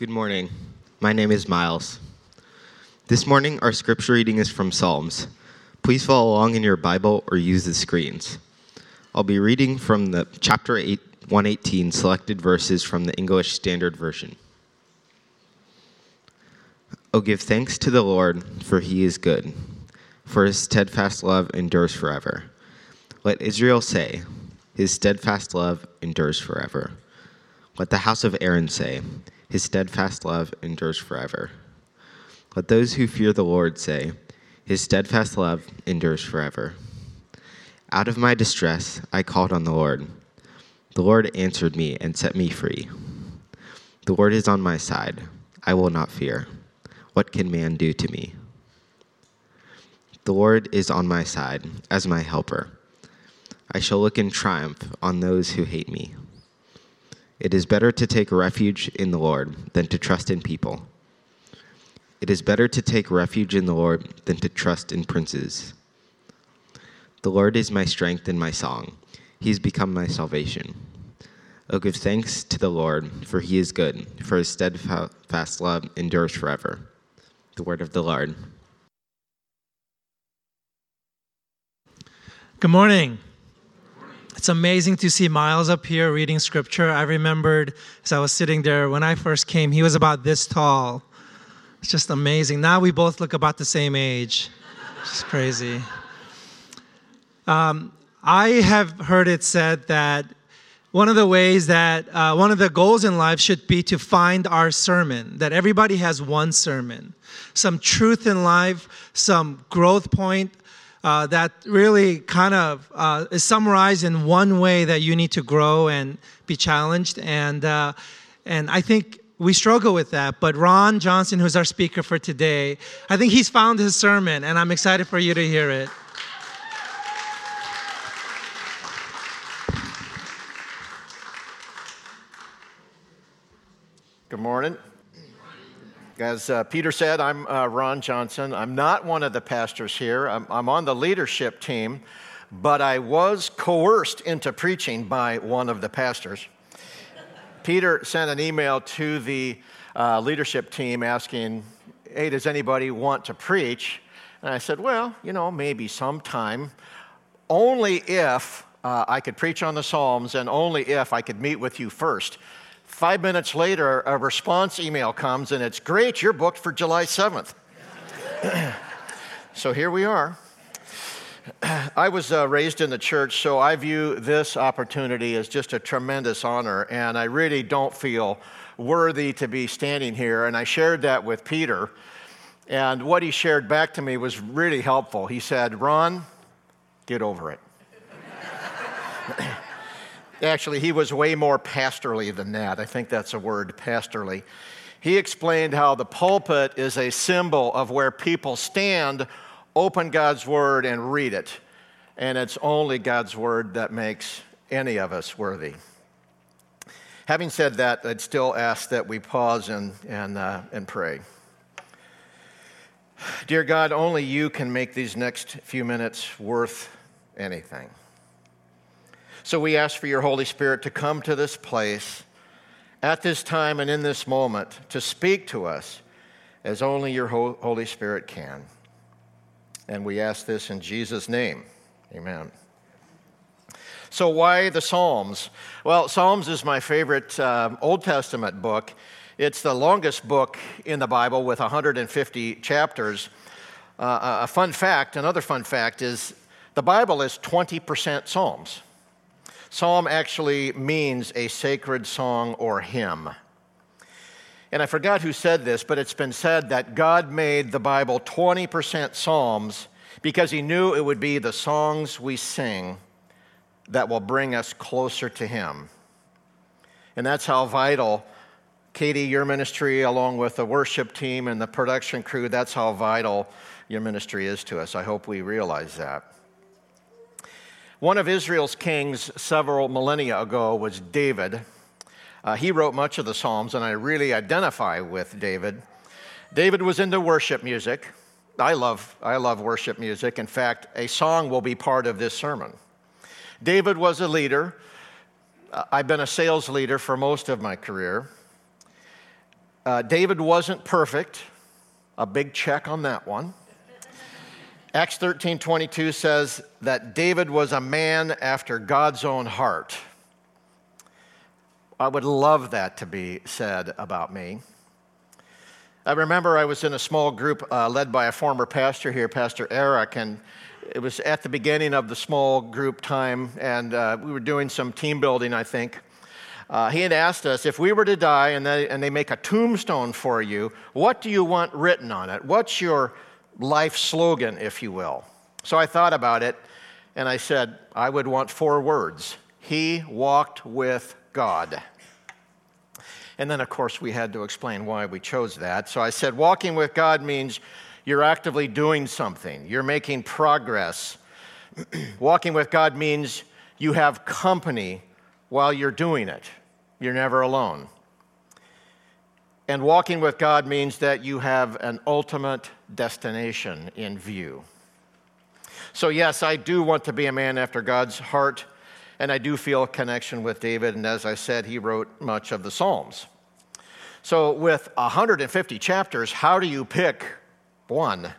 Good morning. My name is Miles. This morning, our scripture reading is from Psalms. Please follow along in your Bible or use the screens. I'll be reading from the chapter 8, 118 selected verses from the English Standard Version. Oh, give thanks to the Lord, for he is good, for his steadfast love endures forever. Let Israel say, His steadfast love endures forever. Let the house of Aaron say, His steadfast love endures forever. Let those who fear the Lord say, His steadfast love endures forever. Out of my distress, I called on the Lord. The Lord answered me and set me free. The Lord is on my side. I will not fear. What can man do to me? The Lord is on my side as my helper. I shall look in triumph on those who hate me. It is better to take refuge in the Lord than to trust in people. It is better to take refuge in the Lord than to trust in princes. The Lord is my strength and my song. He has become my salvation. Oh, give thanks to the Lord, for he is good, for his steadfast love endures forever. The word of the Lord. Good morning. It's amazing to see Miles up here reading scripture. I remembered as I was sitting there when I first came, he was about this tall. It's just amazing. Now we both look about the same age. It's crazy. Um, I have heard it said that one of the ways that uh, one of the goals in life should be to find our sermon, that everybody has one sermon, some truth in life, some growth point, uh, that really kind of uh, is summarized in one way that you need to grow and be challenged. And, uh, and I think we struggle with that. But Ron Johnson, who's our speaker for today, I think he's found his sermon, and I'm excited for you to hear it. Good morning. As uh, Peter said, I'm uh, Ron Johnson. I'm not one of the pastors here. I'm, I'm, on the leadership team, but I was coerced into preaching by one of the pastors. Peter sent an email to the uh, leadership team asking, Hey, does anybody want to preach? And I said, Well, you know, maybe sometime, only if uh, I could preach on the Psalms and only if I could meet with you first. Five minutes later, a response email comes, and it's great, you're booked for July 7th. so here we are. I was uh, raised in the church, so I view this opportunity as just a tremendous honor, and I really don't feel worthy to be standing here. And I shared that with Peter, and what he shared back to me was really helpful. He said, Ron, get over it. Actually, he was way more pastorly than that. I think that's a word, pastorly. He explained how the pulpit is a symbol of where people stand, open God's word, and read it. And it's only God's word that makes any of us worthy. Having said that, I'd still ask that we pause and, and, uh, and pray. Dear God, only you can make these next few minutes worth anything. So we ask for your Holy Spirit to come to this place at this time and in this moment to speak to us as only your Holy Spirit can. And we ask this in Jesus' name. Amen. So, why the Psalms? Well, Psalms is my favorite um, Old Testament book. It's the longest book in the Bible with 150 chapters. Uh, a fun fact, another fun fact, is the Bible is 20% Psalms. Psalm actually means a sacred song or hymn. And I forgot who said this, but it's been said that God made the Bible 20% Psalms because he knew it would be the songs we sing that will bring us closer to him. And that's how vital, Katie, your ministry, along with the worship team and the production crew, that's how vital your ministry is to us. I hope we realize that. One of Israel's kings several millennia ago was David. Uh, he wrote much of the Psalms, and I really identify with David. David was into worship music. I love, I love worship music. In fact, a song will be part of this sermon. David was a leader. Uh, I've been a sales leader for most of my career. Uh, David wasn't perfect, a big check on that one. Acts 13 22 says that David was a man after God's own heart. I would love that to be said about me. I remember I was in a small group uh, led by a former pastor here, Pastor Eric, and it was at the beginning of the small group time, and uh, we were doing some team building, I think. Uh, he had asked us if we were to die and they, and they make a tombstone for you, what do you want written on it? What's your life slogan, if you will? So I thought about it, and I said, I would want four words He walked with God. And then, of course, we had to explain why we chose that. So I said, walking with God means you're actively doing something, you're making progress. walking with God means you have company while you're doing it, you're never alone. And walking with God means that you have an ultimate destination in view. So, yes, I do want to be a man after God's heart, and I do feel a connection with David. And as I said, he wrote much of the Psalms. So, with 150 chapters, how do you pick one?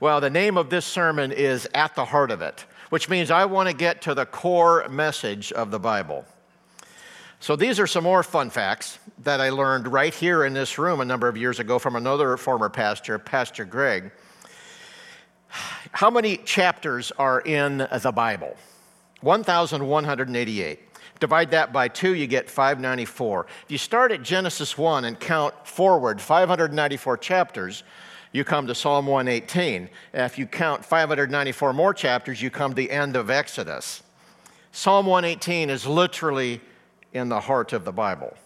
Well, the name of this sermon is At the Heart of It, which means I want to get to the core message of the Bible. So, these are some more fun facts that I learned right here in this room a number of years ago from another former pastor, Pastor Greg. How many chapters are in the Bible? 1,188. Divide that by two, you get 594. If you start at Genesis 1 and count forward 594 chapters, you come to Psalm 118. If you count 594 more chapters, you come to the end of Exodus. Psalm 118 is literally in the heart of the Bible.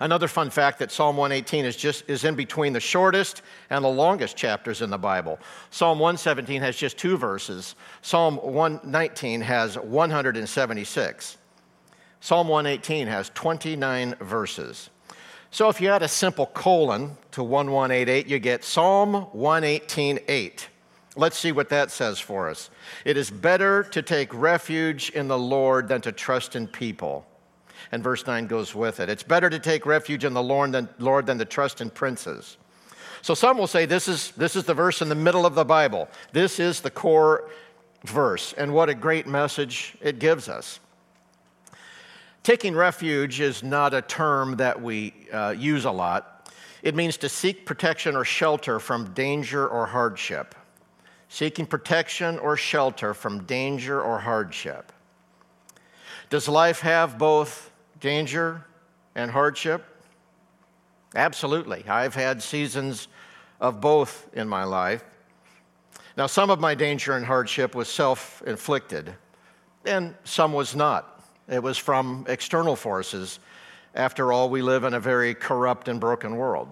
Another fun fact that Psalm 118 is just is in between the shortest and the longest chapters in the Bible. Psalm 117 has just two verses. Psalm 119 has 176. Psalm 118 has 29 verses. So if you add a simple colon to 1188, you get Psalm 118.8. Let's see what that says for us. It is better to take refuge in the Lord than to trust in people and verse 9 goes with it. It's better to take refuge in the Lord than, Lord than to trust in princes. So some will say this is, this is the verse in the middle of the Bible. This is the core verse, and what a great message it gives us. Taking refuge is not a term that we uh, use a lot. It means to seek protection or shelter from danger or hardship. Seeking protection or shelter from danger or hardship. Does life have both danger and hardship? Absolutely. I've had seasons of both in my life. Now, some of my danger and hardship was self inflicted, and some was not. It was from external forces. After all, we live in a very corrupt and broken world.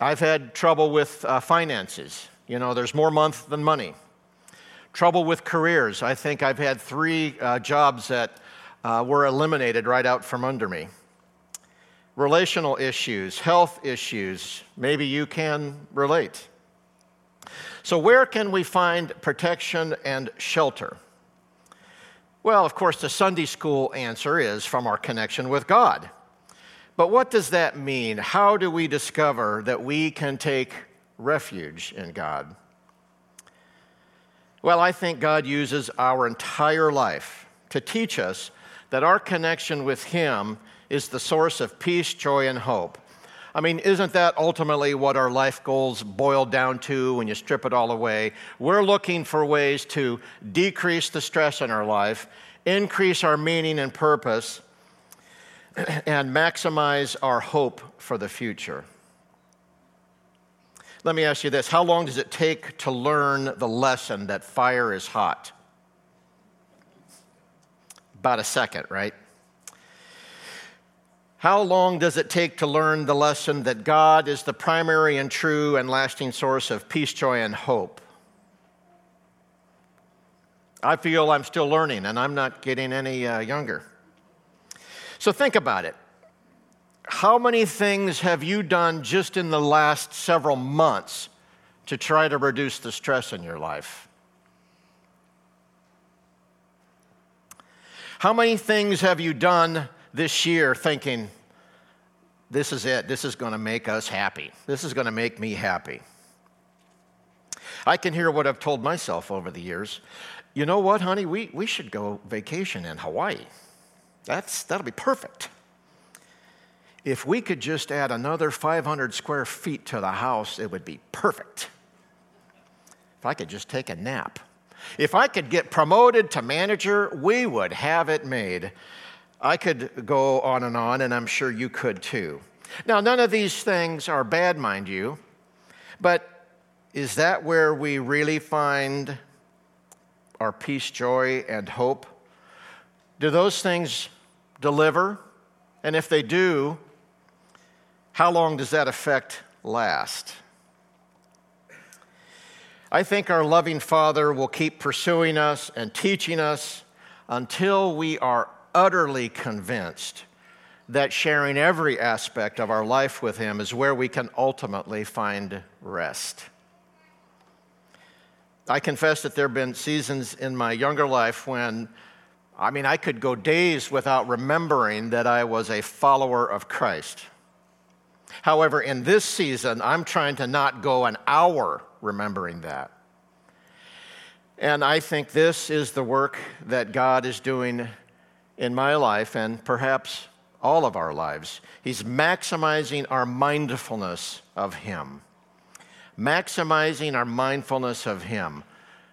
I've had trouble with uh, finances. You know, there's more month than money. Trouble with careers. I think I've had three uh, jobs that uh, were eliminated right out from under me. Relational issues, health issues, maybe you can relate. So, where can we find protection and shelter? Well, of course, the Sunday school answer is from our connection with God. But what does that mean? How do we discover that we can take refuge in God? Well, I think God uses our entire life to teach us that our connection with Him is the source of peace, joy, and hope. I mean, isn't that ultimately what our life goals boil down to when you strip it all away? We're looking for ways to decrease the stress in our life, increase our meaning and purpose, and maximize our hope for the future. Let me ask you this How long does it take to learn the lesson that fire is hot? About a second, right? How long does it take to learn the lesson that God is the primary and true and lasting source of peace, joy, and hope? I feel I'm still learning and I'm not getting any uh, younger. So think about it. How many things have you done just in the last several months to try to reduce the stress in your life? How many things have you done this year thinking, this is it. This is going to make us happy. This is going to make me happy. I can hear what I've told myself over the years. You know what, honey? We, we should go vacation in Hawaii. That's, that'll be perfect. If we could just add another 500 square feet to the house, it would be perfect. If I could just take a nap. If I could get promoted to manager, we would have it made. I could go on and on, and I'm sure you could too. Now, none of these things are bad, mind you, but is that where we really find our peace, joy, and hope? Do those things deliver? And if they do, how long does that effect last? I think our loving Father will keep pursuing us and teaching us until we are utterly convinced that sharing every aspect of our life with Him is where we can ultimately find rest. I confess that there have been seasons in my younger life when, I mean, I could go days without remembering that I was a follower of Christ. However, in this season, I'm trying to not go an hour remembering that. And I think this is the work that God is doing in my life and perhaps all of our lives. He's maximizing our mindfulness of Him. Maximizing our mindfulness of Him.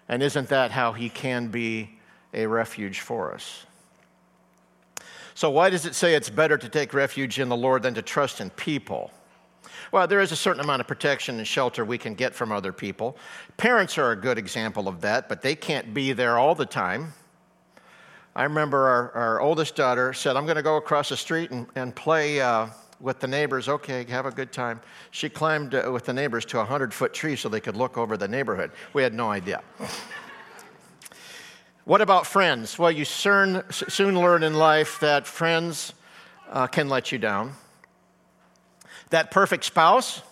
And isn't that how He can be a refuge for us? So, why does it say it's better to take refuge in the Lord than to trust in people? Well, there is a certain amount of protection and shelter we can get from other people. Parents are a good example of that, but they can't be there all the time. I remember our, our oldest daughter said, I'm going to go across the street and, and play uh, with the neighbors. Okay, have a good time. She climbed uh, with the neighbors to a 100 foot tree so they could look over the neighborhood. We had no idea. what about friends? Well, you soon, soon learn in life that friends uh, can let you down. That perfect spouse?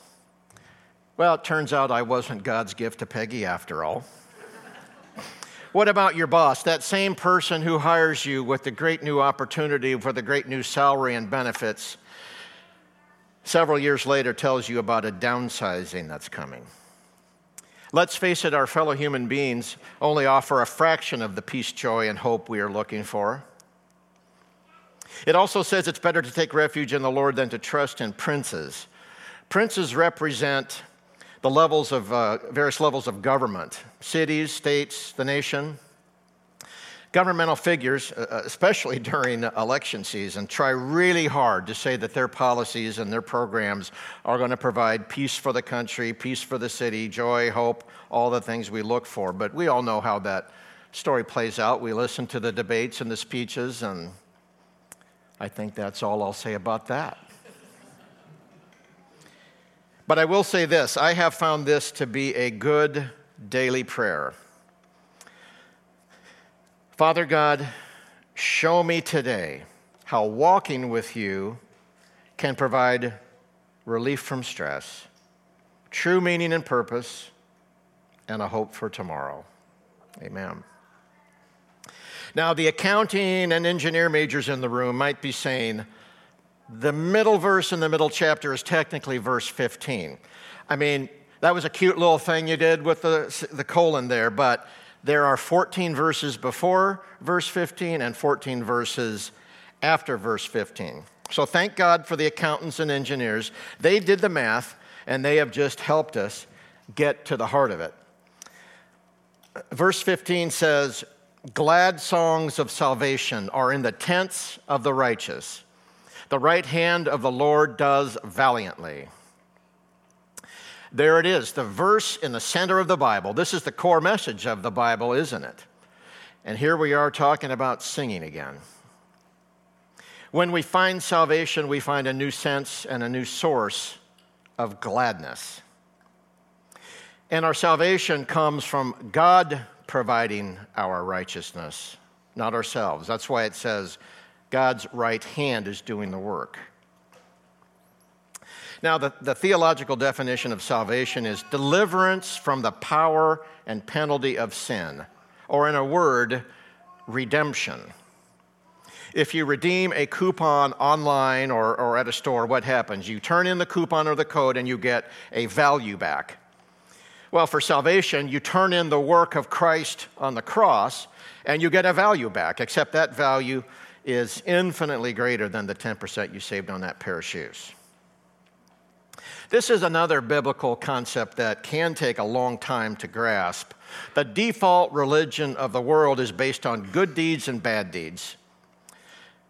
Well, it turns out I wasn't God's gift to Peggy after all. What about your boss, that same person who hires you with the great new opportunity for the great new salary and benefits? Several years later, tells you about a downsizing that's coming. Let's face it, our fellow human beings only offer a fraction of the peace, joy, and hope we are looking for. It also says it's better to take refuge in the Lord than to trust in princes. Princes represent the levels of uh, various levels of government cities, states, the nation. Governmental figures, uh, uh, especially during election season, try really hard to say that their policies and their programs are going to provide peace for the country, peace for the city, joy, hope, all the things we look for. But we all know how that story plays out. We listen to the debates and the speeches, and I think that's all I'll say about that. But I will say this I have found this to be a good daily prayer. Father God, show me today how walking with you can provide relief from stress, true meaning and purpose, and a hope for tomorrow. Amen. Now, the accounting and engineer majors in the room might be saying, the middle verse in the middle chapter is technically verse 15. I mean, that was a cute little thing you did with the, the colon there, but there are 14 verses before verse 15 and 14 verses after verse 15. So thank God for the accountants and engineers. They did the math and they have just helped us get to the heart of it. Verse 15 says, Glad songs of salvation are in the tents of the righteous. The right hand of the Lord does valiantly. There it is, the verse in the center of the Bible. This is the core message of the Bible, isn't it? And here we are talking about singing again. When we find salvation, we find a new sense and a new source of gladness. And our salvation comes from God providing our righteousness, not ourselves. That's why it says, God's right hand is doing the work. Now, the, the theological definition of salvation is deliverance from the power and penalty of sin, or in a word, redemption. If you redeem a coupon online or, or at a store, what happens? You turn in the coupon or the code and you get a value back. Well, for salvation, you turn in the work of Christ on the cross and you get a value back, except that value is infinitely greater than the 10% you saved on that pair of shoes. This is another biblical concept that can take a long time to grasp. The default religion of the world is based on good deeds and bad deeds.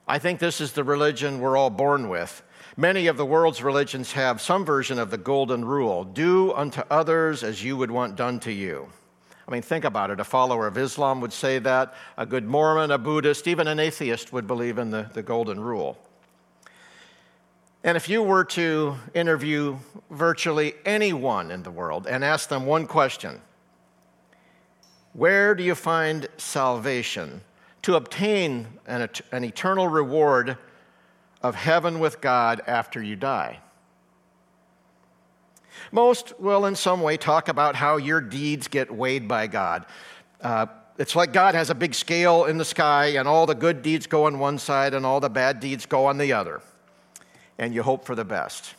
I think this is the religion we're all born with. Many of the world's religions have some version of the golden rule do unto others as you would want done to you. I mean, think about it. A follower of Islam would say that, a good Mormon, a Buddhist, even an atheist would believe in the, the golden rule. And if you were to interview virtually anyone in the world and ask them one question, where do you find salvation to obtain an, an eternal reward of heaven with God after you die? Most will, in some way, talk about how your deeds get weighed by God. Uh, it's like God has a big scale in the sky, and all the good deeds go on one side, and all the bad deeds go on the other. And you hope for the best.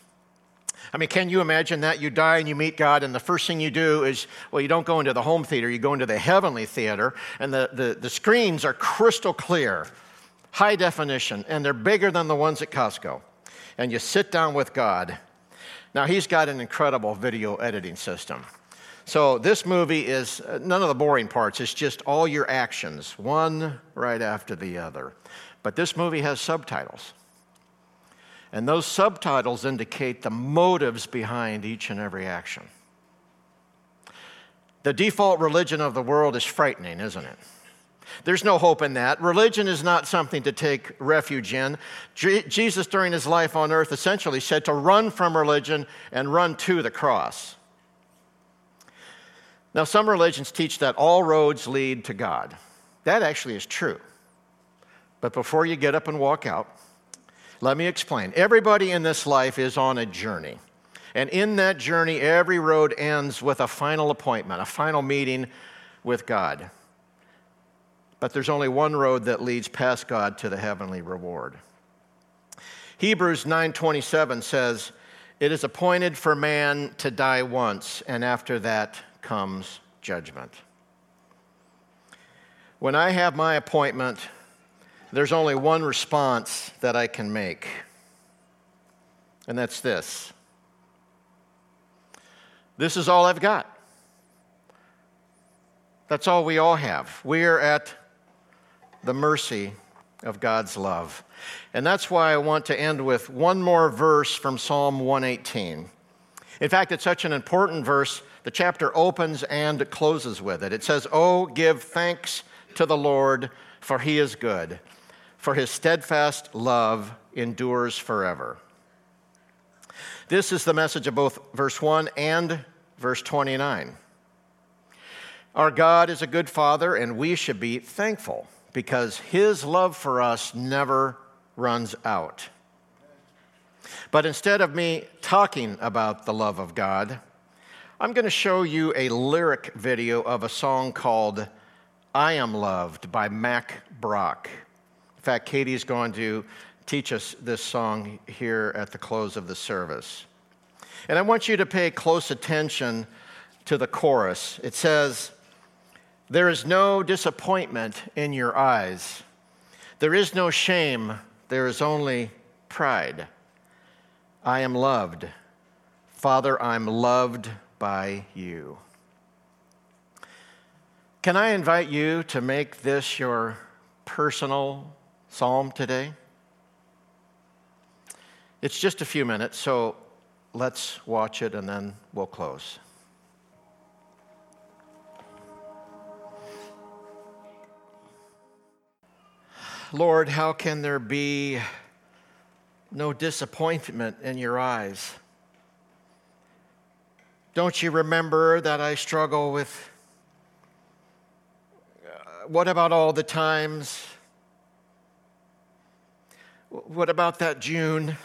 I mean, can you imagine that? You die and you meet God, and the first thing you do is, well, you don't go into the home theater, you go into the heavenly theater, and the, the, the screens are crystal clear, high definition, and they're bigger than the ones at Costco. And you sit down with God, now, he's got an incredible video editing system. So, this movie is uh, none of the boring parts, it's just all your actions, one right after the other. But this movie has subtitles. And those subtitles indicate the motives behind each and every action. The default religion of the world is frightening, isn't it? There's no hope in that. Religion is not something to take refuge in. Jesus, during his life on earth, essentially said to run from religion and run to the cross. Now, some religions teach that all roads lead to God. That actually is true. But before you get up and walk out, let me explain. Everybody in this life is on a journey. And in that journey, every road ends with a final appointment, a final meeting with God but there's only one road that leads past God to the heavenly reward. Hebrews 9:27 says, "It is appointed for man to die once, and after that comes judgment." When I have my appointment, there's only one response that I can make. And that's this. This is all I've got. That's all we all have. We are at the mercy of God's love. And that's why I want to end with one more verse from Psalm 118. In fact, it's such an important verse, the chapter opens and closes with it. It says, Oh, give thanks to the Lord, for he is good, for his steadfast love endures forever. This is the message of both verse 1 and verse 29. Our God is a good father, and we should be thankful because his love for us never runs out. But instead of me talking about the love of God, I'm going to show you a lyric video of a song called I Am Loved by Mack Brock. In fact, Katie's going to teach us this song here at the close of the service. And I want you to pay close attention to the chorus. It says, there is no disappointment in your eyes. There is no shame. There is only pride. I am loved. Father, I'm loved by you. Can I invite you to make this your personal psalm today? It's just a few minutes, so let's watch it and then we'll close. Lord, how can there be no disappointment in your eyes? Don't you remember that I struggle with uh, what about all the times? What about that June?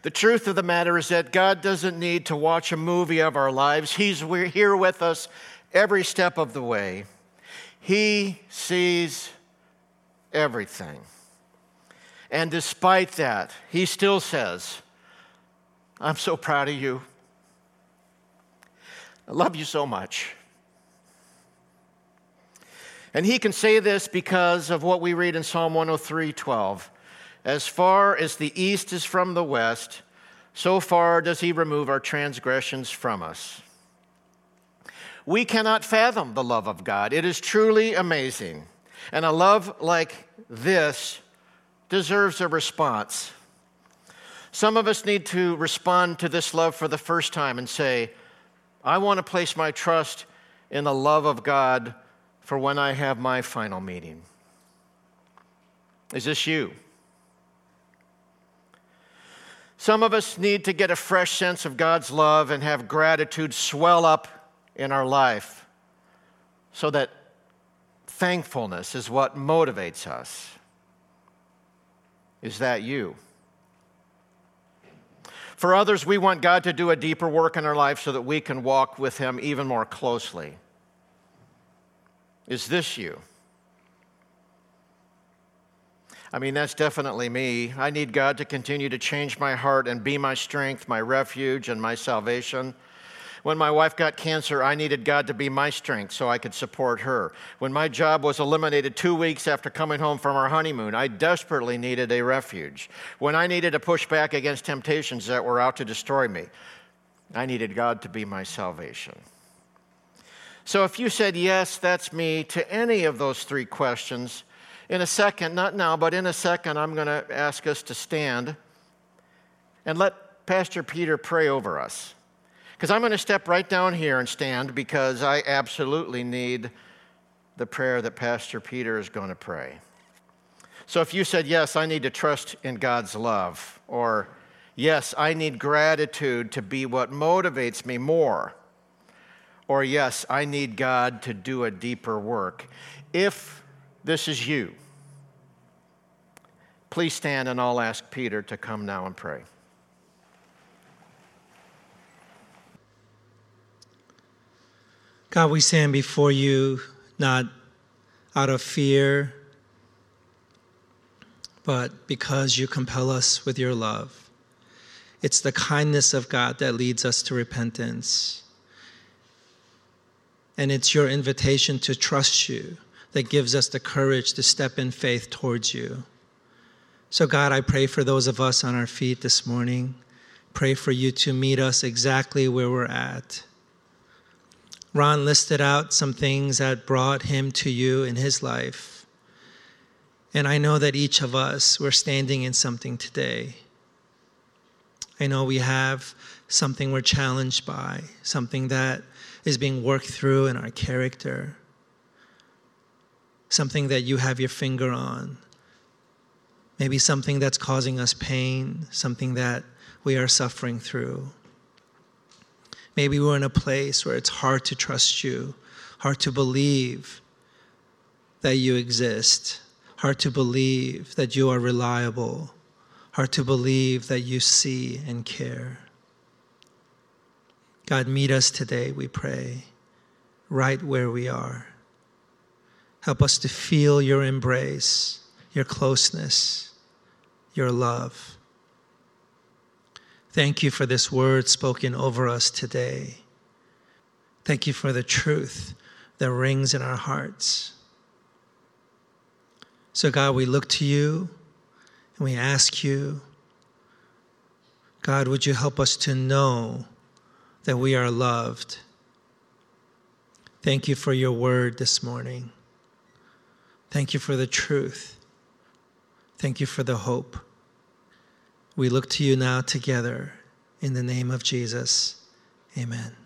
The truth of the matter is that God doesn't need to watch a movie of our lives. He's here with us every step of the way. He sees everything. And despite that, he still says, I'm so proud of you. I love you so much. And he can say this because of what we read in Psalm 103 12. As far as the east is from the west, so far does he remove our transgressions from us. We cannot fathom the love of God. It is truly amazing. And a love like this deserves a response. Some of us need to respond to this love for the first time and say, I want to place my trust in the love of God for when I have my final meeting. Is this you? Some of us need to get a fresh sense of God's love and have gratitude swell up in our life so that thankfulness is what motivates us. Is that you? For others, we want God to do a deeper work in our life so that we can walk with Him even more closely. Is this you? I mean, that's definitely me. I need God to continue to change my heart and be my strength, my refuge, and my salvation. When my wife got cancer, I needed God to be my strength so I could support her. When my job was eliminated two weeks after coming home from our honeymoon, I desperately needed a refuge. When I needed to push back against temptations that were out to destroy me, I needed God to be my salvation. So if you said, Yes, that's me, to any of those three questions, in a second, not now, but in a second, I'm going to ask us to stand and let Pastor Peter pray over us. Because I'm going to step right down here and stand because I absolutely need the prayer that Pastor Peter is going to pray. So if you said, Yes, I need to trust in God's love, or Yes, I need gratitude to be what motivates me more, or Yes, I need God to do a deeper work. If this is you, please stand and I'll ask Peter to come now and pray. God, we stand before you not out of fear, but because you compel us with your love. It's the kindness of God that leads us to repentance. And it's your invitation to trust you that gives us the courage to step in faith towards you. So, God, I pray for those of us on our feet this morning. Pray for you to meet us exactly where we're at. Ron listed out some things that brought him to you in his life. And I know that each of us, we're standing in something today. I know we have something we're challenged by, something that is being worked through in our character, something that you have your finger on. Maybe something that's causing us pain, something that we are suffering through. Maybe we're in a place where it's hard to trust you, hard to believe that you exist, hard to believe that you are reliable, hard to believe that you see and care. God, meet us today, we pray, right where we are. Help us to feel your embrace, your closeness, your love. Thank you for this word spoken over us today. Thank you for the truth that rings in our hearts. So, God, we look to you and we ask you, God, would you help us to know that we are loved? Thank you for your word this morning. Thank you for the truth. Thank you for the hope. We look to you now together in the name of Jesus. Amen.